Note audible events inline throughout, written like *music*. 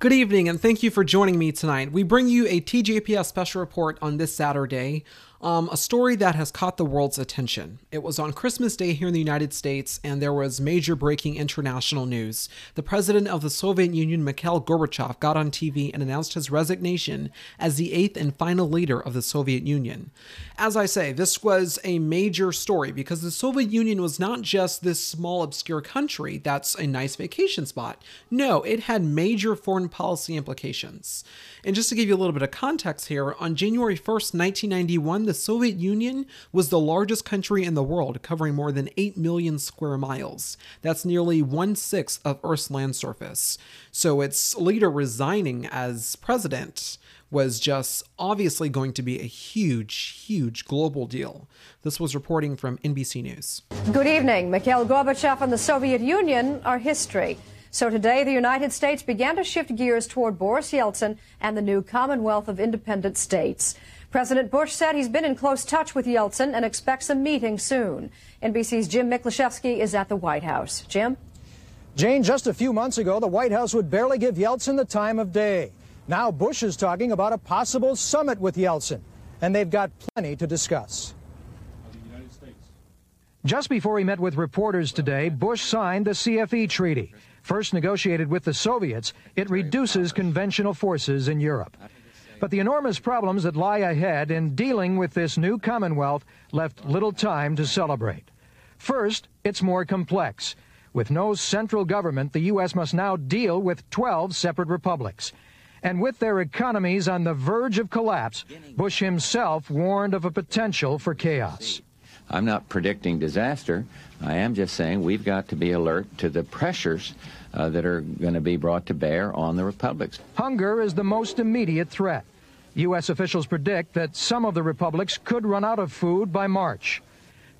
Good evening, and thank you for joining me tonight. We bring you a TJPS special report on this Saturday um, a story that has caught the world's attention. It was on Christmas Day here in the United States, and there was major breaking international news. The president of the Soviet Union, Mikhail Gorbachev, got on TV and announced his resignation as the eighth and final leader of the Soviet Union. As I say, this was a major story because the Soviet Union was not just this small, obscure country that's a nice vacation spot. No, it had major foreign policy implications. And just to give you a little bit of context here, on January 1st, 1991, the Soviet Union was the largest country in the world, covering more than 8 million square miles. That's nearly one sixth of Earth's land surface. So its leader resigning as president was just obviously going to be a huge, huge global deal. This was reporting from NBC News. Good evening. Mikhail Gorbachev and the Soviet Union are history. So today, the United States began to shift gears toward Boris Yeltsin and the new Commonwealth of Independent States. President Bush said he's been in close touch with Yeltsin and expects a meeting soon. NBC's Jim Miklaszewski is at the White House. Jim? Jane, just a few months ago, the White House would barely give Yeltsin the time of day. Now Bush is talking about a possible summit with Yeltsin, and they've got plenty to discuss. Just before he met with reporters today, Bush signed the CFE treaty. First negotiated with the Soviets, it reduces conventional forces in Europe. But the enormous problems that lie ahead in dealing with this new Commonwealth left little time to celebrate. First, it's more complex. With no central government, the U.S. must now deal with 12 separate republics. And with their economies on the verge of collapse, Bush himself warned of a potential for chaos. I'm not predicting disaster. I am just saying we've got to be alert to the pressures uh, that are going to be brought to bear on the republics. Hunger is the most immediate threat. U.S. officials predict that some of the republics could run out of food by March.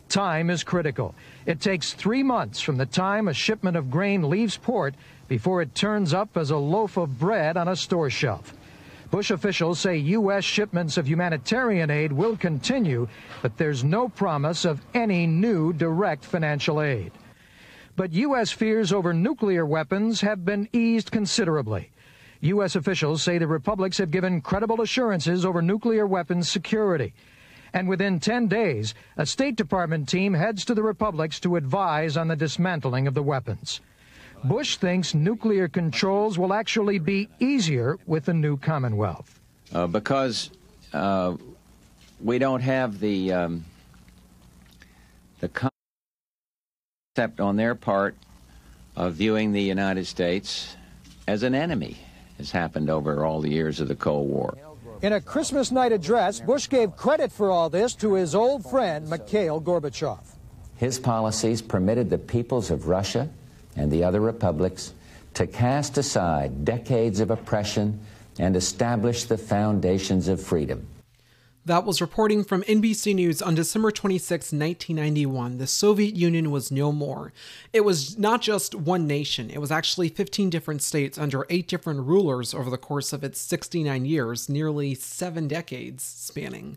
Time is critical. It takes three months from the time a shipment of grain leaves port before it turns up as a loaf of bread on a store shelf. Bush officials say U.S. shipments of humanitarian aid will continue, but there's no promise of any new direct financial aid. But U.S. fears over nuclear weapons have been eased considerably. U.S. officials say the republics have given credible assurances over nuclear weapons security. And within 10 days, a State Department team heads to the republics to advise on the dismantling of the weapons. Bush thinks nuclear controls will actually be easier with the new Commonwealth. Uh, because uh, we don't have the um, the concept on their part of viewing the United States as an enemy has happened over all the years of the Cold War. In a Christmas night address, Bush gave credit for all this to his old friend, Mikhail Gorbachev. His policies permitted the peoples of Russia and the other republics to cast aside decades of oppression and establish the foundations of freedom. That was reporting from NBC News on December 26, 1991. The Soviet Union was no more. It was not just one nation, it was actually 15 different states under eight different rulers over the course of its 69 years, nearly seven decades spanning.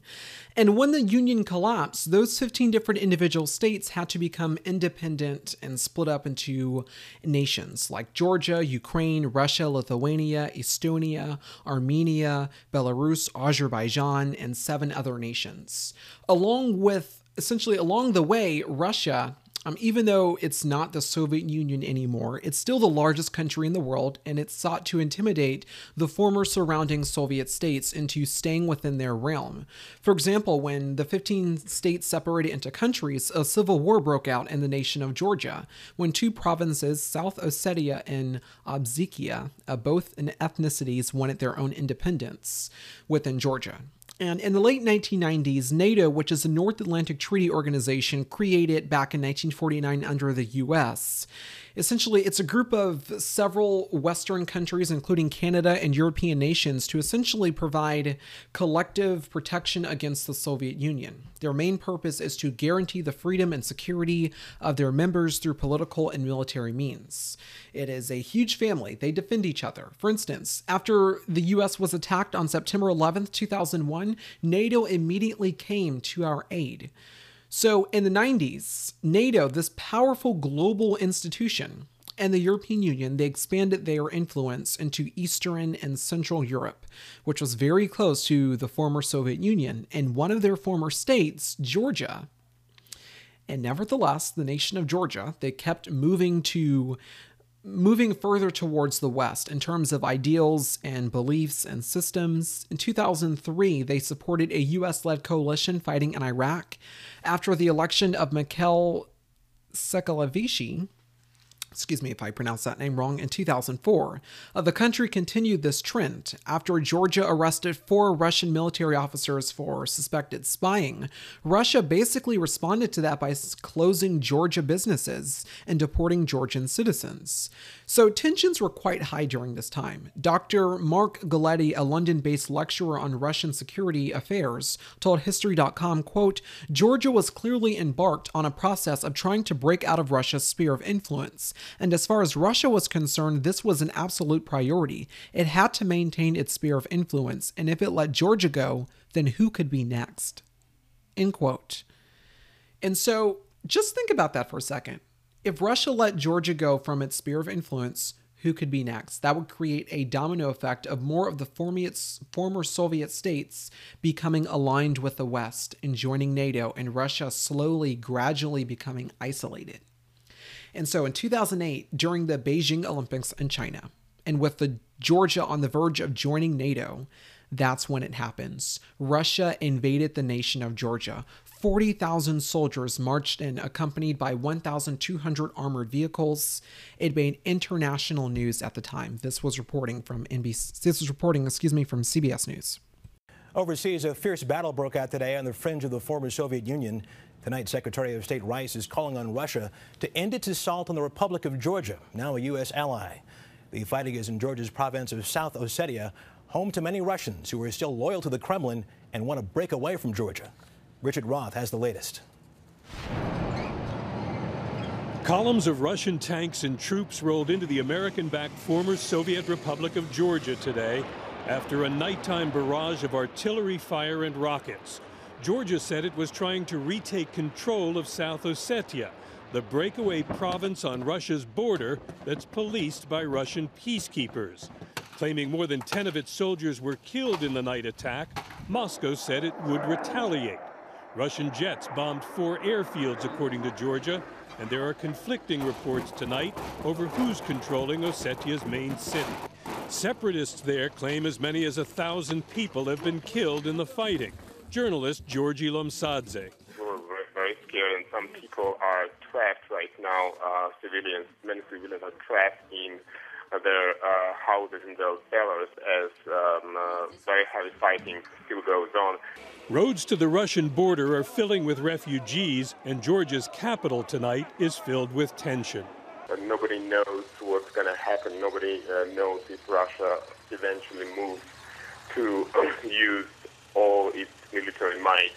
And when the Union collapsed, those 15 different individual states had to become independent and split up into nations like Georgia, Ukraine, Russia, Lithuania, Estonia, Armenia, Belarus, Azerbaijan, and seven other nations. Along with essentially along the way, Russia um, even though it's not the Soviet Union anymore, it's still the largest country in the world, and it sought to intimidate the former surrounding Soviet states into staying within their realm. For example, when the 15 states separated into countries, a civil war broke out in the nation of Georgia, when two provinces, South Ossetia and Abkhazia, uh, both in ethnicities, wanted their own independence within Georgia. And in the late 1990s, NATO, which is a North Atlantic Treaty Organization created back in 1949 under the US, essentially it's a group of several Western countries, including Canada and European nations, to essentially provide collective protection against the Soviet Union. Their main purpose is to guarantee the freedom and security of their members through political and military means. It is a huge family. They defend each other. For instance, after the US was attacked on September 11th, 2001, NATO immediately came to our aid. So in the 90s, NATO, this powerful global institution, and the European Union, they expanded their influence into Eastern and Central Europe, which was very close to the former Soviet Union, and one of their former states, Georgia. And nevertheless, the nation of Georgia, they kept moving to moving further towards the West in terms of ideals and beliefs and systems. In 2003, they supported a US led coalition fighting in Iraq after the election of Mikhail Sekalavishi excuse me if I pronounce that name wrong, in 2004. Uh, the country continued this trend after Georgia arrested four Russian military officers for suspected spying. Russia basically responded to that by closing Georgia businesses and deporting Georgian citizens. So tensions were quite high during this time. Dr. Mark Galeotti, a London-based lecturer on Russian security affairs, told History.com, quote, Georgia was clearly embarked on a process of trying to break out of Russia's sphere of influence and as far as Russia was concerned, this was an absolute priority. It had to maintain its sphere of influence, and if it let Georgia go, then who could be next? End quote. And so just think about that for a second. If Russia let Georgia go from its sphere of influence, who could be next? That would create a domino effect of more of the former Soviet states becoming aligned with the West and joining NATO, and Russia slowly, gradually becoming isolated. And so in 2008, during the Beijing Olympics in China, and with the Georgia on the verge of joining NATO, that's when it happens. Russia invaded the nation of Georgia. 40,000 soldiers marched in, accompanied by 1,200 armored vehicles. It made international news at the time. This was reporting from NBC. This was reporting, excuse me, from CBS News. Overseas, a fierce battle broke out today on the fringe of the former Soviet Union. Tonight, Secretary of State Rice is calling on Russia to end its assault on the Republic of Georgia, now a U.S. ally. The fighting is in Georgia's province of South Ossetia, home to many Russians who are still loyal to the Kremlin and want to break away from Georgia. Richard Roth has the latest. Columns of Russian tanks and troops rolled into the American-backed former Soviet Republic of Georgia today after a nighttime barrage of artillery fire and rockets. Georgia said it was trying to retake control of South Ossetia, the breakaway province on Russia's border that's policed by Russian peacekeepers. Claiming more than 10 of its soldiers were killed in the night attack, Moscow said it would retaliate. Russian jets bombed four airfields, according to Georgia, and there are conflicting reports tonight over who's controlling Ossetia's main city. Separatists there claim as many as a thousand people have been killed in the fighting journalist Georgi Lomsadze. We're very scared, and some people are trapped right now. Uh, civilians, many civilians are trapped in their uh, houses and their cellars as um, uh, very heavy fighting still goes on. Roads to the Russian border are filling with refugees, and Georgia's capital tonight is filled with tension. nobody knows what's going to happen. Nobody uh, knows if Russia eventually moves to *clears throat* use all its military might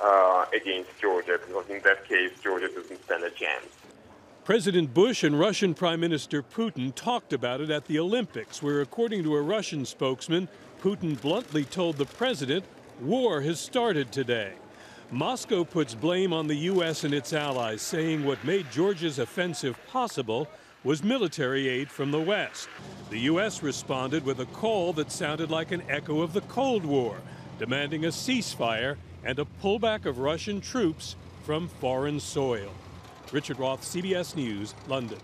uh, against Georgia, because in that case, Georgia doesn't stand a chance. President Bush and Russian Prime Minister Putin talked about it at the Olympics, where, according to a Russian spokesman, Putin bluntly told the president war has started today. Moscow puts blame on the U.S. and its allies, saying what made Georgia's offensive possible was military aid from the West. The U.S. responded with a call that sounded like an echo of the Cold War, demanding a ceasefire and a pullback of Russian troops from foreign soil. Richard Roth, CBS News, London.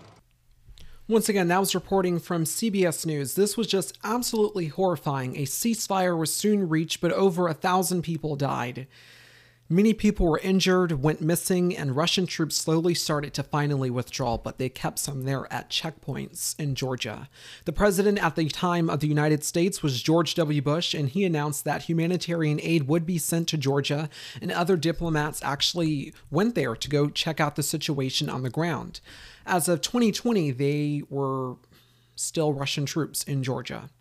Once again, that was reporting from CBS News. This was just absolutely horrifying. A ceasefire was soon reached, but over a thousand people died. Many people were injured, went missing, and Russian troops slowly started to finally withdraw, but they kept some there at checkpoints in Georgia. The president at the time of the United States was George W. Bush, and he announced that humanitarian aid would be sent to Georgia, and other diplomats actually went there to go check out the situation on the ground. As of 2020, they were still Russian troops in Georgia.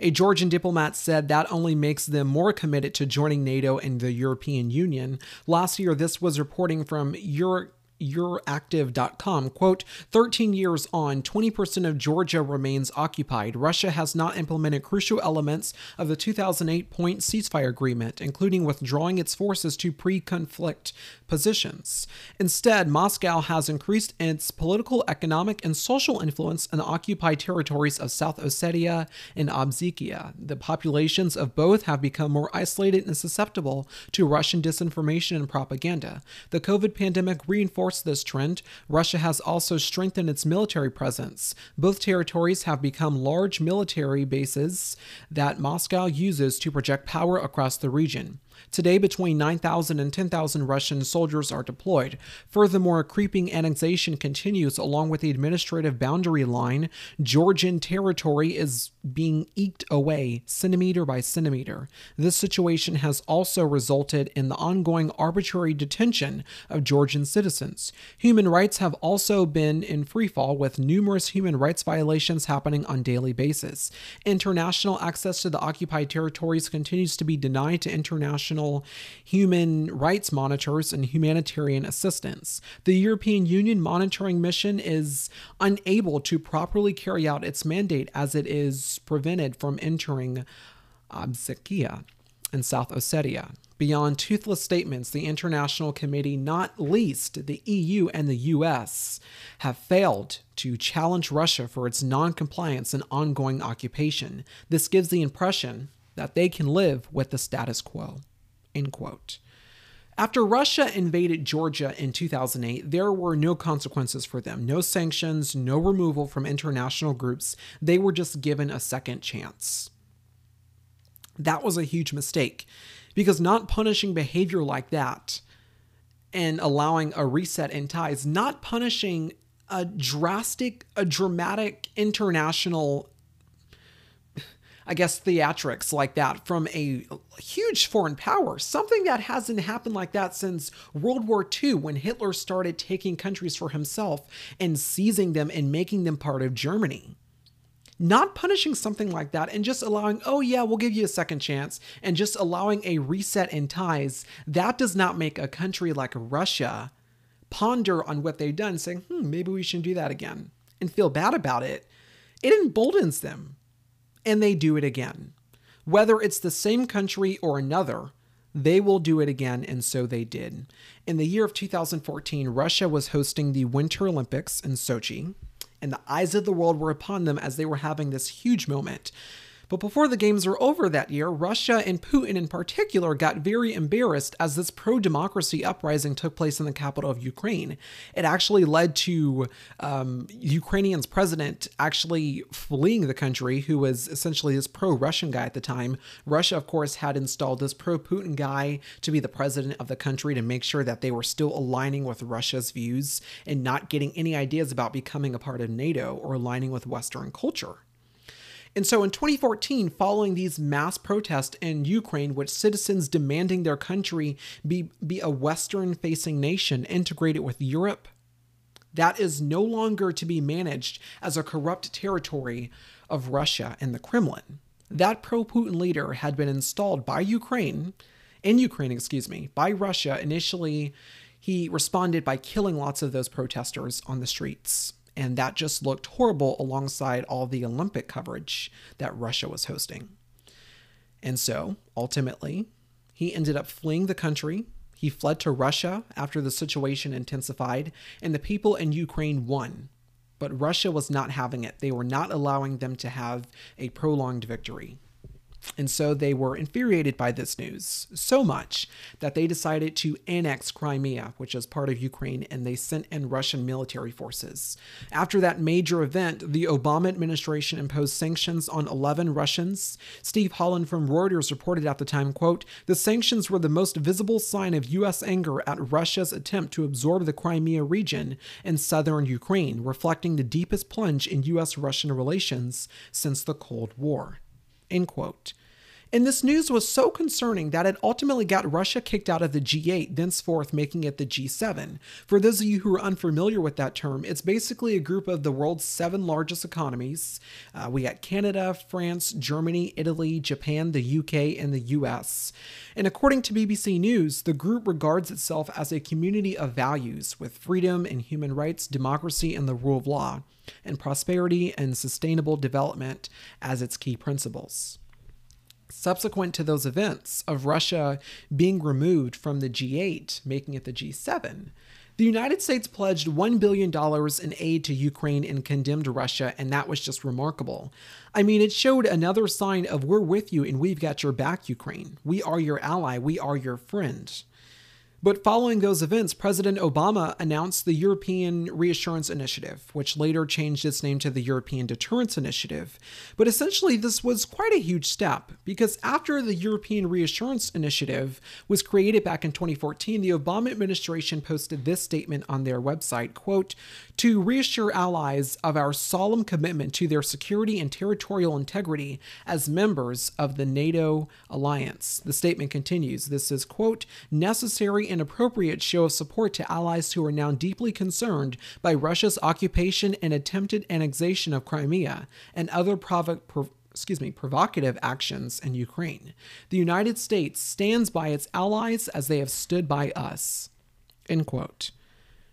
A Georgian diplomat said that only makes them more committed to joining NATO and the European Union. Last year, this was reporting from Euro- Euractiv.com, quote, 13 years on, 20% of Georgia remains occupied. Russia has not implemented crucial elements of the 2008 point ceasefire agreement, including withdrawing its forces to pre conflict positions. Instead, Moscow has increased its political, economic, and social influence in the occupied territories of South Ossetia and Abkhazia. The populations of both have become more isolated and susceptible to Russian disinformation and propaganda. The COVID pandemic reinforced this trend. Russia has also strengthened its military presence. Both territories have become large military bases that Moscow uses to project power across the region. Today, between 9,000 and 10,000 Russian soldiers are deployed. Furthermore, creeping annexation continues along with the administrative boundary line. Georgian territory is being eked away centimeter by centimeter. This situation has also resulted in the ongoing arbitrary detention of Georgian citizens. Human rights have also been in freefall, with numerous human rights violations happening on daily basis. International access to the occupied territories continues to be denied to international human rights monitors and humanitarian assistance. The European Union monitoring mission is unable to properly carry out its mandate as it is prevented from entering um, Abkhazia and South Ossetia. Beyond toothless statements, the international committee, not least the EU and the US, have failed to challenge Russia for its non-compliance and ongoing occupation. This gives the impression that they can live with the status quo. End quote. After Russia invaded Georgia in 2008, there were no consequences for them no sanctions, no removal from international groups. They were just given a second chance. That was a huge mistake because not punishing behavior like that and allowing a reset in ties, not punishing a drastic, a dramatic international I guess, theatrics like that from a huge foreign power. Something that hasn't happened like that since World War II when Hitler started taking countries for himself and seizing them and making them part of Germany. Not punishing something like that and just allowing, oh yeah, we'll give you a second chance, and just allowing a reset in ties, that does not make a country like Russia ponder on what they've done, saying, hmm, maybe we shouldn't do that again, and feel bad about it. It emboldens them and they do it again. Whether it's the same country or another, they will do it again, and so they did. In the year of 2014, Russia was hosting the Winter Olympics in Sochi, and the eyes of the world were upon them as they were having this huge moment. But before the games were over that year, Russia and Putin in particular got very embarrassed as this pro democracy uprising took place in the capital of Ukraine. It actually led to um, Ukrainian's president actually fleeing the country, who was essentially this pro Russian guy at the time. Russia, of course, had installed this pro Putin guy to be the president of the country to make sure that they were still aligning with Russia's views and not getting any ideas about becoming a part of NATO or aligning with Western culture. And so in 2014, following these mass protests in Ukraine, with citizens demanding their country be, be a Western facing nation integrated with Europe, that is no longer to be managed as a corrupt territory of Russia and the Kremlin. That pro Putin leader had been installed by Ukraine, in Ukraine, excuse me, by Russia. Initially, he responded by killing lots of those protesters on the streets and that just looked horrible alongside all the Olympic coverage that Russia was hosting. And so, ultimately, he ended up fleeing the country. He fled to Russia after the situation intensified, and the people in Ukraine won. But Russia was not having it. They were not allowing them to have a prolonged victory. And so they were infuriated by this news so much that they decided to annex Crimea, which is part of Ukraine, and they sent in Russian military forces. After that major event, the Obama administration imposed sanctions on 11 Russians. Steve Holland from Reuters reported at the time, quote, "The sanctions were the most visible sign of US anger at Russia's attempt to absorb the Crimea region in southern Ukraine, reflecting the deepest plunge in US-Russian relations since the Cold War." End quote. And this news was so concerning that it ultimately got Russia kicked out of the G8, thenceforth making it the G7. For those of you who are unfamiliar with that term, it's basically a group of the world's seven largest economies. Uh, we got Canada, France, Germany, Italy, Japan, the UK, and the US. And according to BBC News, the group regards itself as a community of values with freedom and human rights, democracy, and the rule of law, and prosperity and sustainable development as its key principles. Subsequent to those events of Russia being removed from the G8, making it the G7, the United States pledged $1 billion in aid to Ukraine and condemned Russia, and that was just remarkable. I mean, it showed another sign of we're with you and we've got your back, Ukraine. We are your ally, we are your friend. But following those events, President Obama announced the European Reassurance Initiative, which later changed its name to the European Deterrence Initiative. But essentially, this was quite a huge step because after the European Reassurance Initiative was created back in 2014, the Obama administration posted this statement on their website, quote, to reassure allies of our solemn commitment to their security and territorial integrity as members of the NATO alliance. The statement continues, this is, quote, necessary and appropriate show of support to allies who are now deeply concerned by Russia's occupation and attempted annexation of Crimea and other provo- excuse me, provocative actions in Ukraine. The United States stands by its allies as they have stood by us. End quote.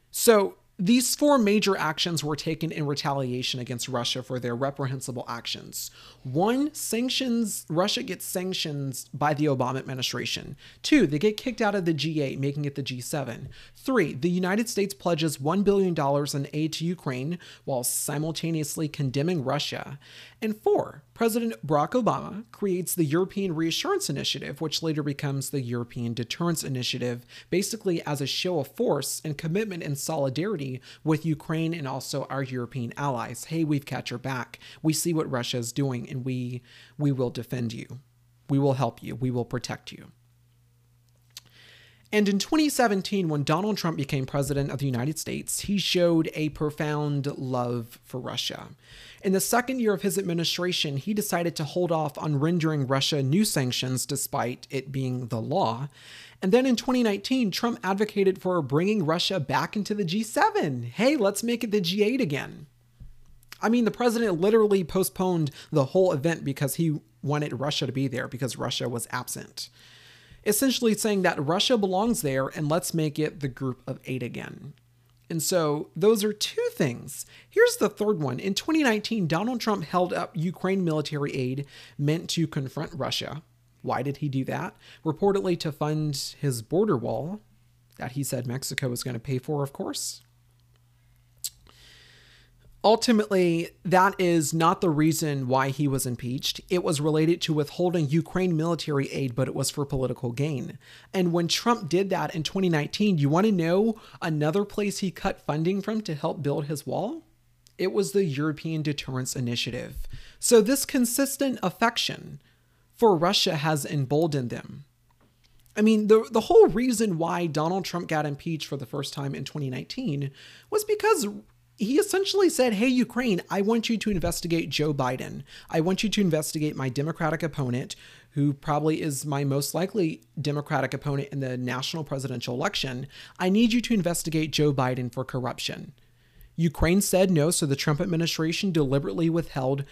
So these four major actions were taken in retaliation against Russia for their reprehensible actions. One, sanctions, Russia gets sanctions by the Obama administration. Two, they get kicked out of the G8, making it the G7. Three, the United States pledges $1 billion in aid to Ukraine while simultaneously condemning Russia. And four, President Barack Obama creates the European Reassurance Initiative, which later becomes the European Deterrence Initiative, basically as a show of force and commitment and solidarity with Ukraine and also our European allies. Hey, we've got your back. We see what Russia is doing and we we will defend you. We will help you. We will protect you. And in 2017, when Donald Trump became president of the United States, he showed a profound love for Russia. In the second year of his administration, he decided to hold off on rendering Russia new sanctions despite it being the law. And then in 2019, Trump advocated for bringing Russia back into the G7. Hey, let's make it the G8 again. I mean, the president literally postponed the whole event because he wanted Russia to be there because Russia was absent essentially saying that Russia belongs there and let's make it the group of eight again. And so those are two things. Here's the third one. In 2019, Donald Trump held up Ukraine military aid meant to confront Russia. Why did he do that? Reportedly to fund his border wall that he said Mexico was going to pay for, of course ultimately, that is not the reason why he was impeached. It was related to withholding Ukraine military aid, but it was for political gain. And when Trump did that in 2019, you want to know another place he cut funding from to help build his wall? It was the European Deterrence Initiative. So, this consistent affection for Russia has emboldened them. I mean, the, the whole reason why Donald Trump got impeached for the first time in 2019 was because he essentially said, Hey, Ukraine, I want you to investigate Joe Biden. I want you to investigate my Democratic opponent, who probably is my most likely Democratic opponent in the national presidential election. I need you to investigate Joe Biden for corruption. Ukraine said no, so the Trump administration deliberately withheld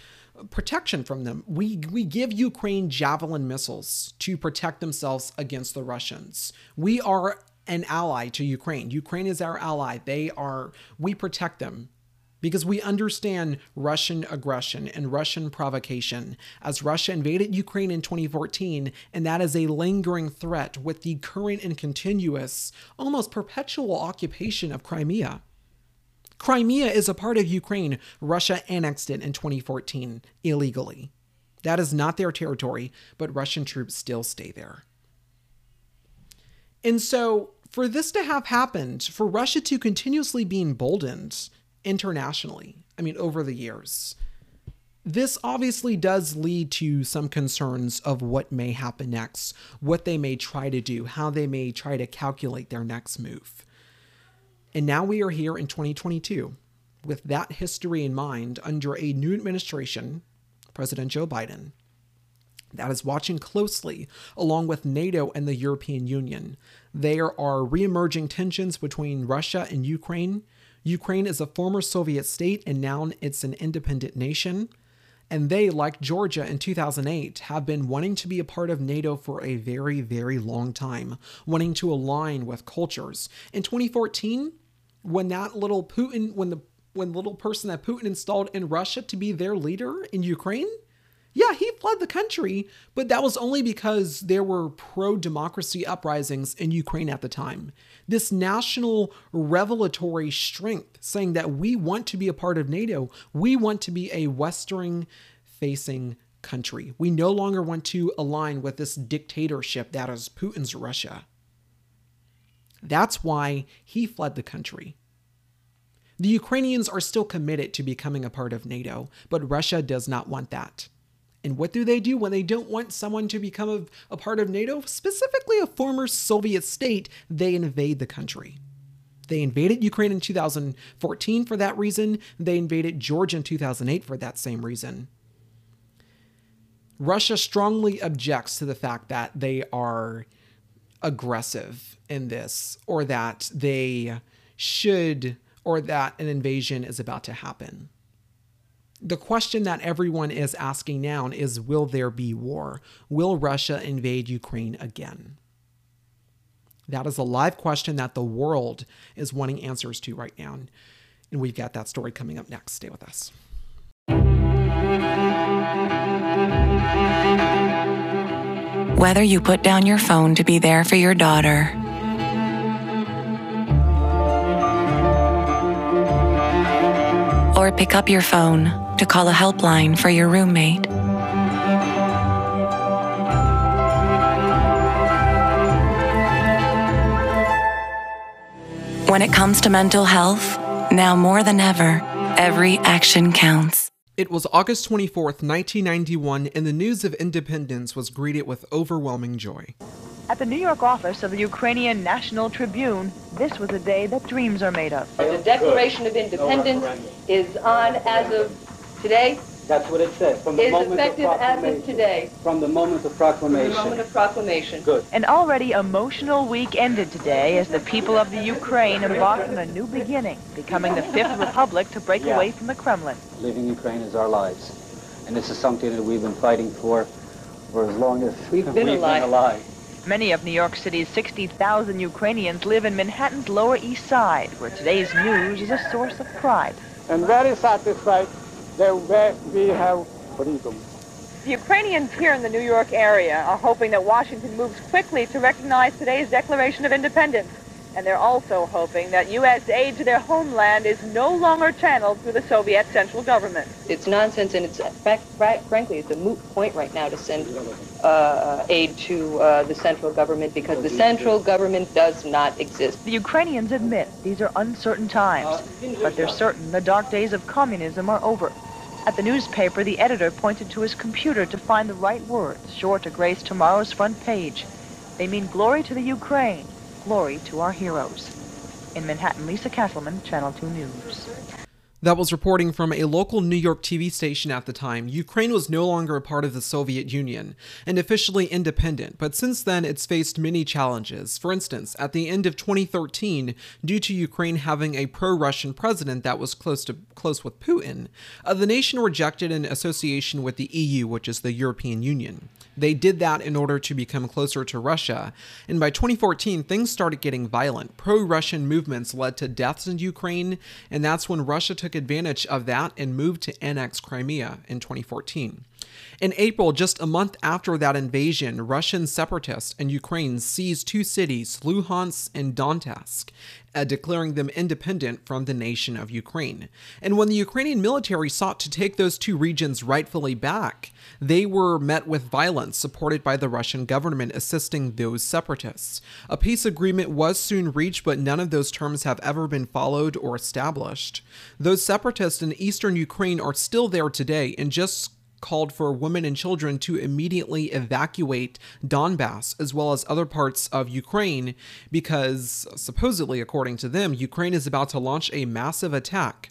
protection from them. We we give Ukraine javelin missiles to protect themselves against the Russians. We are an ally to Ukraine. Ukraine is our ally. They are, we protect them because we understand Russian aggression and Russian provocation as Russia invaded Ukraine in 2014, and that is a lingering threat with the current and continuous, almost perpetual occupation of Crimea. Crimea is a part of Ukraine. Russia annexed it in 2014 illegally. That is not their territory, but Russian troops still stay there. And so, for this to have happened, for Russia to continuously be emboldened internationally, I mean, over the years, this obviously does lead to some concerns of what may happen next, what they may try to do, how they may try to calculate their next move. And now we are here in 2022 with that history in mind under a new administration, President Joe Biden, that is watching closely, along with NATO and the European Union. There are re-emerging tensions between Russia and Ukraine. Ukraine is a former Soviet state and now it's an independent nation. And they, like Georgia in 2008, have been wanting to be a part of NATO for a very, very long time, wanting to align with cultures. In 2014, when that little Putin, when the when little person that Putin installed in Russia to be their leader in Ukraine, yeah, he fled the country, but that was only because there were pro democracy uprisings in Ukraine at the time. This national revelatory strength saying that we want to be a part of NATO, we want to be a Western facing country. We no longer want to align with this dictatorship that is Putin's Russia. That's why he fled the country. The Ukrainians are still committed to becoming a part of NATO, but Russia does not want that. And what do they do when they don't want someone to become a, a, part of NATO, specifically a former Soviet state? They invade the country. They invaded Ukraine in 2014 for that reason. They invaded Georgia in 2008 for that same reason. Russia strongly objects to the fact that they are aggressive in this, or that they should, or that an invasion is about to happen the question that everyone is asking now is will there be war? Will Russia invade Ukraine again? That is a live question that the world is wanting answers to right now. And we've got that story coming up next. Stay with us. Whether you put down your phone to be there for your daughter, or pick up your phone to call a helpline for your roommate. When it comes to mental health, now more than ever, every action counts. It was August 24th, 1991, and the news of independence was greeted with overwhelming joy. At the New York office of the Ukrainian National Tribune, this was a day that dreams are made of. The Declaration of Independence is on as of today. That's what it says. From the is moment effective of as of today. From the moment of proclamation. From the moment of proclamation. Good. An already emotional week ended today as the people of the Ukraine embarked on a new beginning, becoming the fifth republic to break yeah. away from the Kremlin. Living Ukraine is our lives. And this is something that we've been fighting for for as long as we've been, we've alive. been alive. Many of New York City's 60,000 Ukrainians live in Manhattan's Lower East Side, where today's news is a source of pride. And very satisfied that we have freedom. The Ukrainians here in the New York area are hoping that Washington moves quickly to recognize today's Declaration of Independence. And they're also hoping that U.S. aid to their homeland is no longer channeled through the Soviet central government. It's nonsense, and it's frankly, it's a moot point right now to send uh, aid to uh, the central government because the central government does not exist. The Ukrainians admit these are uncertain times, but they're certain the dark days of communism are over. At the newspaper, the editor pointed to his computer to find the right words, sure to grace tomorrow's front page. They mean glory to the Ukraine, Glory to our heroes. In Manhattan, Lisa Kesselman, Channel 2 News. That was reporting from a local New York TV station at the time. Ukraine was no longer a part of the Soviet Union and officially independent, but since then it's faced many challenges. For instance, at the end of 2013, due to Ukraine having a pro-Russian president that was close to close with Putin, uh, the nation rejected an association with the EU, which is the European Union. They did that in order to become closer to Russia. And by 2014, things started getting violent. Pro Russian movements led to deaths in Ukraine, and that's when Russia took advantage of that and moved to annex Crimea in 2014. In April, just a month after that invasion, Russian separatists in Ukraine seized two cities, Luhansk and Donetsk, uh, declaring them independent from the nation of Ukraine. And when the Ukrainian military sought to take those two regions rightfully back, they were met with violence supported by the Russian government assisting those separatists. A peace agreement was soon reached, but none of those terms have ever been followed or established. Those separatists in eastern Ukraine are still there today and just called for women and children to immediately evacuate Donbass as well as other parts of Ukraine because, supposedly, according to them, Ukraine is about to launch a massive attack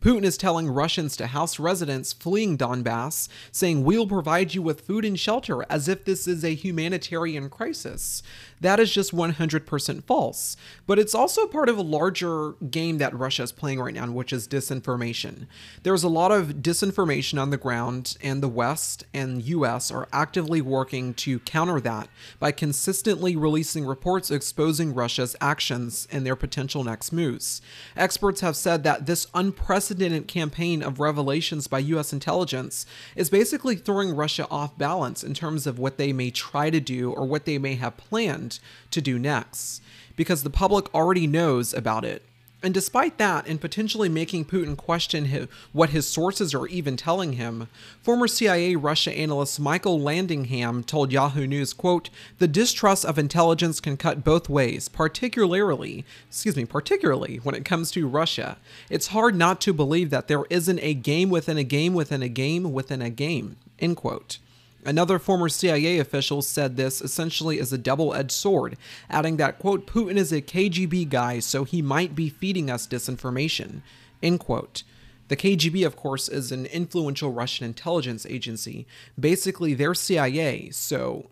Putin is telling Russians to house residents fleeing Donbass, saying, We'll provide you with food and shelter as if this is a humanitarian crisis. That is just 100% false. But it's also part of a larger game that Russia is playing right now, which is disinformation. There's a lot of disinformation on the ground, and the West and US are actively working to counter that by consistently releasing reports exposing Russia's actions and their potential next moves. Experts have said that this unprecedented campaign of revelations by US intelligence is basically throwing Russia off balance in terms of what they may try to do or what they may have planned to do next, because the public already knows about it. And despite that, and potentially making Putin question his, what his sources are even telling him, former CIA Russia analyst Michael Landingham told Yahoo News, quote, "The distrust of intelligence can cut both ways, particularly, excuse me, particularly when it comes to Russia. It's hard not to believe that there isn't a game within a game within a game within a game." End quote. Another former CIA official said this essentially is a double edged sword, adding that, quote, Putin is a KGB guy, so he might be feeding us disinformation, end quote. The KGB, of course, is an influential Russian intelligence agency. Basically, they're CIA, so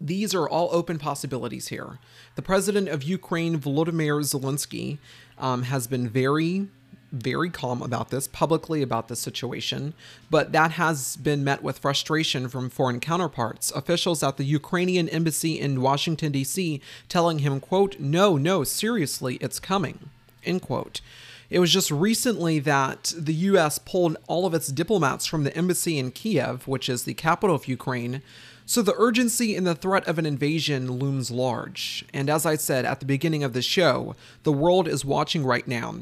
these are all open possibilities here. The president of Ukraine, Volodymyr Zelensky, um, has been very very calm about this, publicly about this situation, but that has been met with frustration from foreign counterparts, officials at the Ukrainian embassy in Washington, D.C., telling him, quote, no, no, seriously, it's coming, end quote. It was just recently that the US pulled all of its diplomats from the embassy in Kiev, which is the capital of Ukraine, so the urgency and the threat of an invasion looms large. And as I said at the beginning of the show, the world is watching right now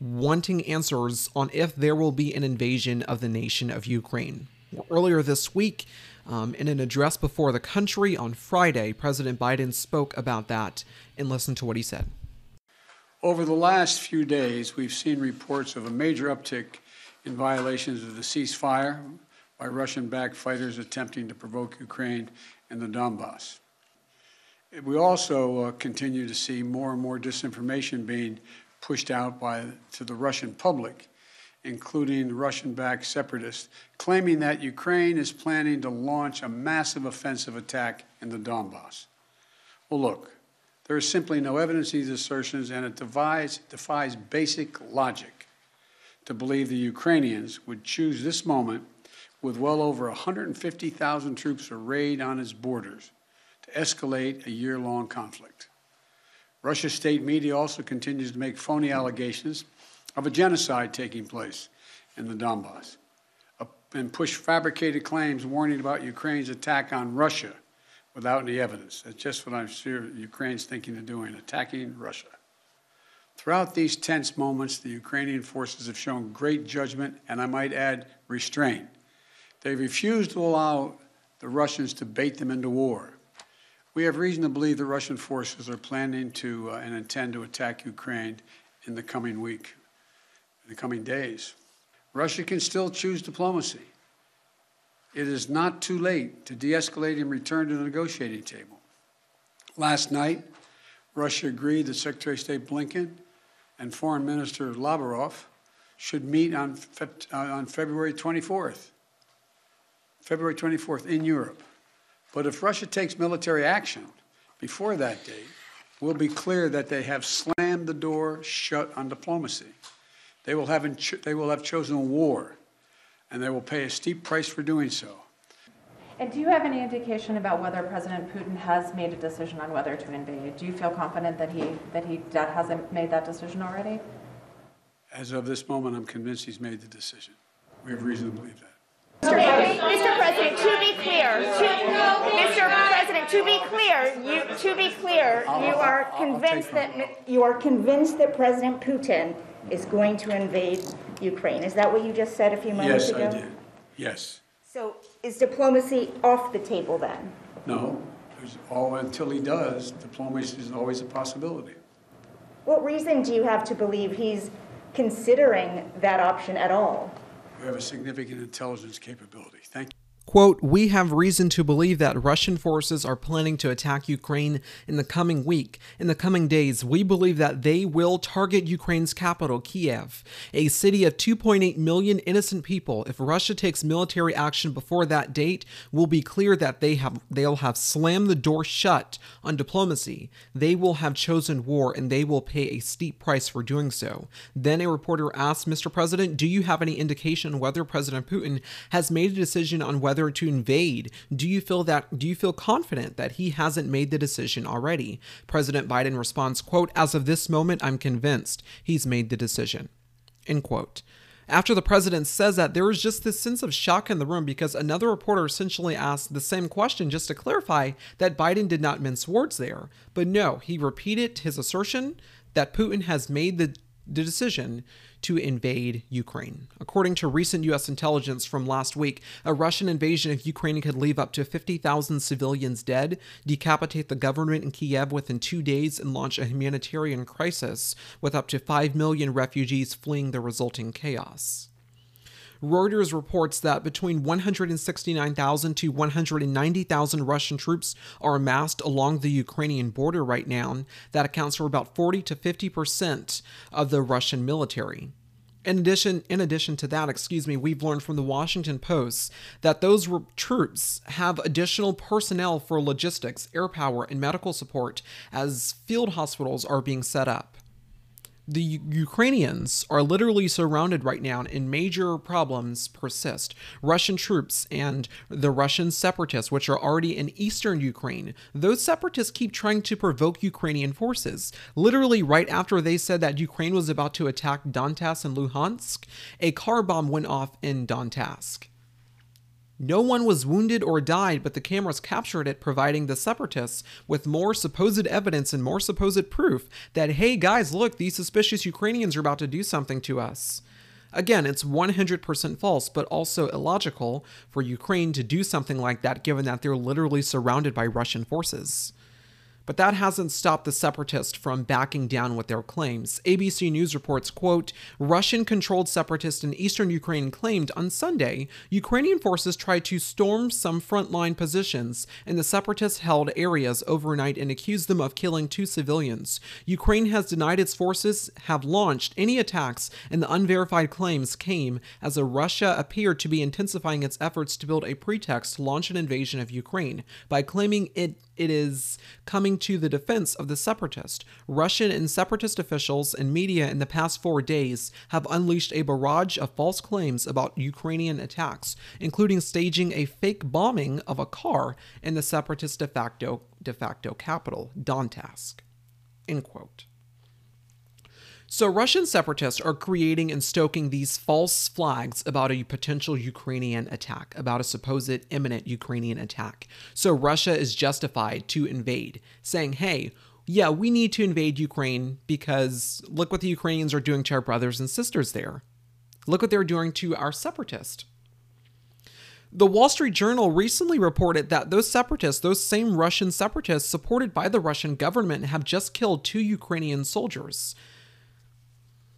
wanting answers on if there will be an invasion of the nation of Ukraine. Earlier this week, um, in an address before the country on Friday, President Biden spoke about that and listen to what he said. Over the last few days, we've seen reports of a major uptick in violations of the ceasefire by Russian backed fighters attempting to provoke Ukraine and the Donbass. We also uh, continue to see more and more disinformation being pushed out by, to the Russian public, including Russian-backed separatists, claiming that Ukraine is planning to launch a massive offensive attack in the Donbass. Well, look, there is simply no evidence of these assertions, and it defies, defies basic logic to believe the Ukrainians would choose this moment with well over 150,000 troops arrayed on its borders to escalate a year-long conflict. Russia's state media also continues to make phony allegations of a genocide taking place in the Donbass uh, and push fabricated claims warning about Ukraine's attack on Russia without any evidence. That's just what I'm sure Ukraine's thinking of doing, attacking Russia. Throughout these tense moments, the Ukrainian forces have shown great judgment and I might add restraint. They refused to allow the Russians to bait them into war. We have reason to believe the Russian forces are planning to uh, and intend to attack Ukraine in the coming week, in the coming days. Russia can still choose diplomacy. It is not too late to de escalate and return to the negotiating table. Last night, Russia agreed that Secretary of State Blinken and Foreign Minister Lavrov should meet on, uh, on February 24th. February 24th in Europe. But if Russia takes military action before that date, we'll be clear that they have slammed the door shut on diplomacy. They will have, they will have chosen war, and they will pay a steep price for doing so. And do you have any indication about whether President Putin has made a decision on whether to invade? Do you feel confident that he that he hasn't made that decision already? As of this moment, I'm convinced he's made the decision. We have reason to believe that. Mr. President, to be clear, to, Mr. President, to be clear, you, to be clear, you are convinced that you are convinced that President Putin is going to invade Ukraine. Is that what you just said a few moments yes, ago? Yes, I did. Yes. So is diplomacy off the table then? No. All, until he does, diplomacy is always a possibility. What reason do you have to believe he's considering that option at all? We have a significant intelligence capability. Thank you. Quote, we have reason to believe that Russian forces are planning to attack Ukraine in the coming week. In the coming days, we believe that they will target Ukraine's capital, Kiev, a city of 2.8 million innocent people. If Russia takes military action before that date, will be clear that they have they'll have slammed the door shut on diplomacy. They will have chosen war and they will pay a steep price for doing so. Then a reporter asked Mr. President, "Do you have any indication whether President Putin has made a decision on whether to invade. Do you feel that do you feel confident that he hasn't made the decision already? President Biden responds, quote, as of this moment, I'm convinced he's made the decision. End quote. After the president says that, there was just this sense of shock in the room because another reporter essentially asked the same question just to clarify that Biden did not mince words there. But no, he repeated his assertion that Putin has made the, the decision to invade Ukraine. According to recent U.S. intelligence from last week, a Russian invasion of Ukraine could leave up to 50,000 civilians dead, decapitate the government in Kiev within two days, and launch a humanitarian crisis with up to 5 million refugees fleeing the resulting chaos. Reuters reports that between 169,000 to 190,000 Russian troops are amassed along the Ukrainian border right now. That accounts for about 40 to 50 percent of the Russian military. In addition, in addition to that, excuse me, we've learned from the Washington Post that those re- troops have additional personnel for logistics, air power, and medical support as field hospitals are being set up the Ukrainians are literally surrounded right now and major problems persist. Russian troops and the Russian separatists, which are already in eastern Ukraine, those separatists keep trying to provoke Ukrainian forces. Literally, right after they said that Ukraine was about to attack Donetsk and Luhansk, a car bomb went off in Donetsk. No one was wounded or died, but the cameras captured it, providing the separatists with more supposed evidence and more supposed proof that, hey guys, look, these suspicious Ukrainians are about to do something to us. Again, it's 100% false, but also illogical for Ukraine to do something like that given that they're literally surrounded by Russian forces. But that hasn't stopped the separatists from backing down with their claims. ABC News reports, quote, Russian-controlled separatists in eastern Ukraine claimed on Sunday Ukrainian forces tried to storm some frontline positions and the separatists held areas overnight and accused them of killing two civilians. Ukraine has denied its forces have launched any attacks and the unverified claims came as Russia appeared to be intensifying its efforts to build a pretext to launch an invasion of Ukraine by claiming it it is coming to the defense of the separatist. Russian and separatist officials and media in the past four days have unleashed a barrage of false claims about Ukrainian attacks, including staging a fake bombing of a car in the separatist de facto, de facto capital, Donetsk. End quote. So, Russian separatists are creating and stoking these false flags about a potential Ukrainian attack, about a supposed imminent Ukrainian attack. So, Russia is justified to invade, saying, hey, yeah, we need to invade Ukraine because look what the Ukrainians are doing to our brothers and sisters there. Look what they're doing to our separatists. The Wall Street Journal recently reported that those separatists, those same Russian separatists supported by the Russian government, have just killed two Ukrainian soldiers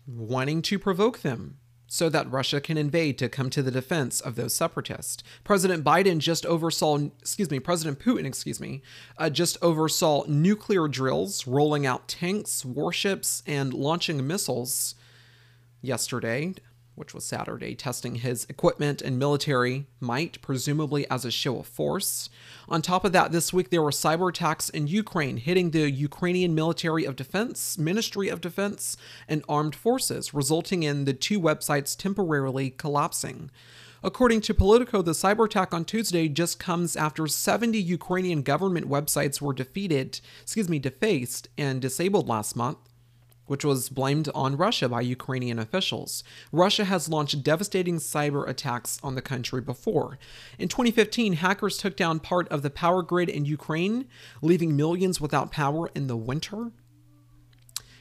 wanting to provoke them so that Russia can invade to come to the defense of those separatists. President Biden just oversaw, excuse me, President Putin, excuse me, uh, just oversaw nuclear drills, rolling out tanks, warships, and launching missiles yesterday which was Saturday, testing his equipment and military might, presumably as a show of force. On top of that, this week there were cyber attacks in Ukraine, hitting the Ukrainian Military of Defense, Ministry of Defense, and armed forces, resulting in the two websites temporarily collapsing. According to Politico, the cyber attack on Tuesday just comes after 70 Ukrainian government websites were defeated, excuse me, defaced and disabled last month which was blamed on Russia by Ukrainian officials. Russia has launched devastating cyber attacks on the country before. In 2015, hackers took down part of the power grid in Ukraine, leaving millions without power in the winter.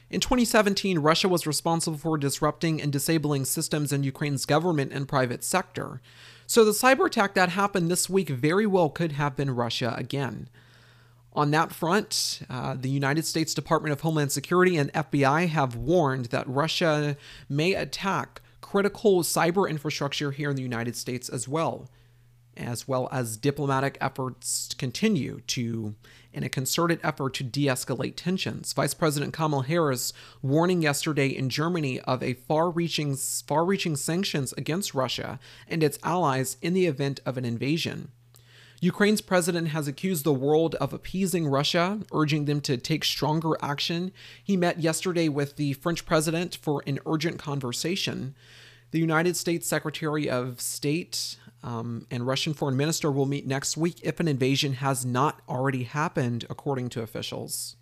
In 2017, Russia was responsible for disrupting and disabling systems in Ukraine's government and private sector. So the cyber attack that happened this week very well could have been Russia again. On that front, uh, the United States Department of Homeland Security and FBI have warned that Russia may attack critical cyber infrastructure here in the United States as well. as well as diplomatic efforts continue to in a concerted effort to de-escalate tensions. Vice President Kamala Harris warning yesterday in Germany of a far-reaching far-reaching sanctions against Russia and its allies in the event of an invasion. Ukraine's president has accused the world of appeasing Russia, urging them to take stronger action. He met yesterday with the French president for an urgent conversation. The United States Secretary of State um, and Russian foreign minister will meet next week if an invasion has not already happened, according to officials.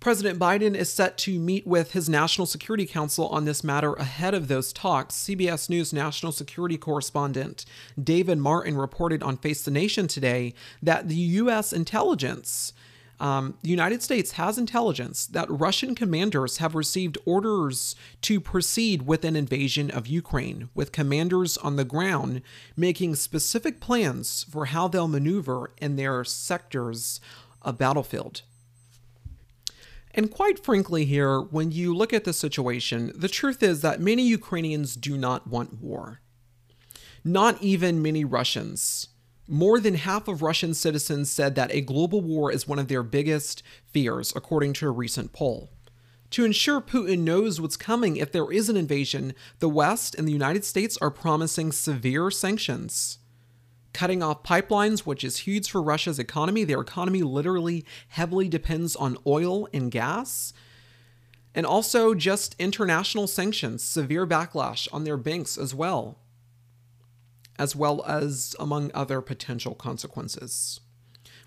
President Biden is set to meet with his National Security Council on this matter ahead of those talks. CBS News national security correspondent David Martin reported on Face the Nation today that the U.S. intelligence um, the United States has intelligence that Russian commanders have received orders to proceed with an invasion of Ukraine, with commanders on the ground making specific plans for how they'll maneuver in their sectors of battlefield. And quite frankly, here, when you look at the situation, the truth is that many Ukrainians do not want war. Not even many Russians. More than half of Russian citizens said that a global war is one of their biggest fears, according to a recent poll. To ensure Putin knows what's coming if there is an invasion, the West and the United States are promising severe sanctions. Cutting off pipelines, which is huge for Russia's economy. Their economy literally heavily depends on oil and gas. And also just international sanctions, severe backlash on their banks as well as well as among other potential consequences.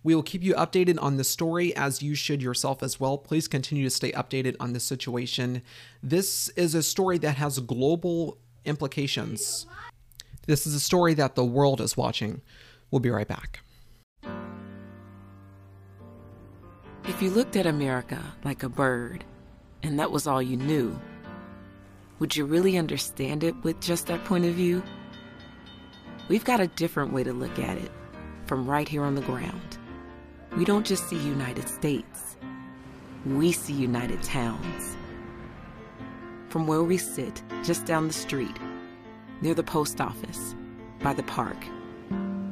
We will keep you updated on the story as you should yourself as well. Please continue to stay updated on this situation. This is a story that has global implications. This is a story that the world is watching. We'll be right back. If you looked at America like a bird and that was all you knew, would you really understand it with just that point of view? We've got a different way to look at it from right here on the ground. We don't just see United States, we see United Towns. From where we sit, just down the street, near the post office, by the park,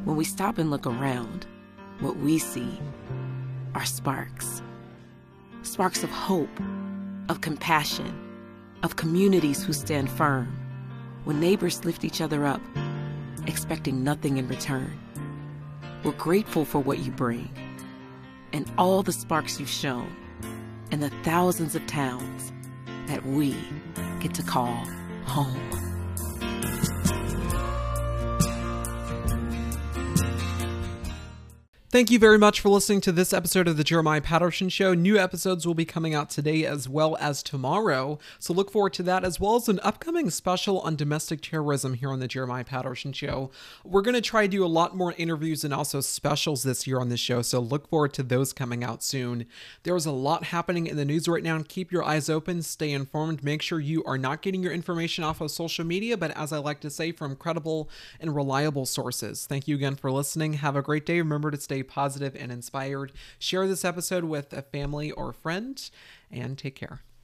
when we stop and look around, what we see are sparks. Sparks of hope, of compassion, of communities who stand firm, when neighbors lift each other up expecting nothing in return. We're grateful for what you bring and all the sparks you've shown and the thousands of towns that we get to call home. Thank you very much for listening to this episode of the Jeremiah Patterson Show. New episodes will be coming out today as well as tomorrow, so look forward to that, as well as an upcoming special on domestic terrorism here on the Jeremiah Patterson Show. We're going to try to do a lot more interviews and also specials this year on the show, so look forward to those coming out soon. There's a lot happening in the news right now, and keep your eyes open, stay informed, make sure you are not getting your information off of social media, but as I like to say, from credible and reliable sources. Thank you again for listening. Have a great day. Remember to stay positive and inspired. Share this episode with a family or friend, and take care.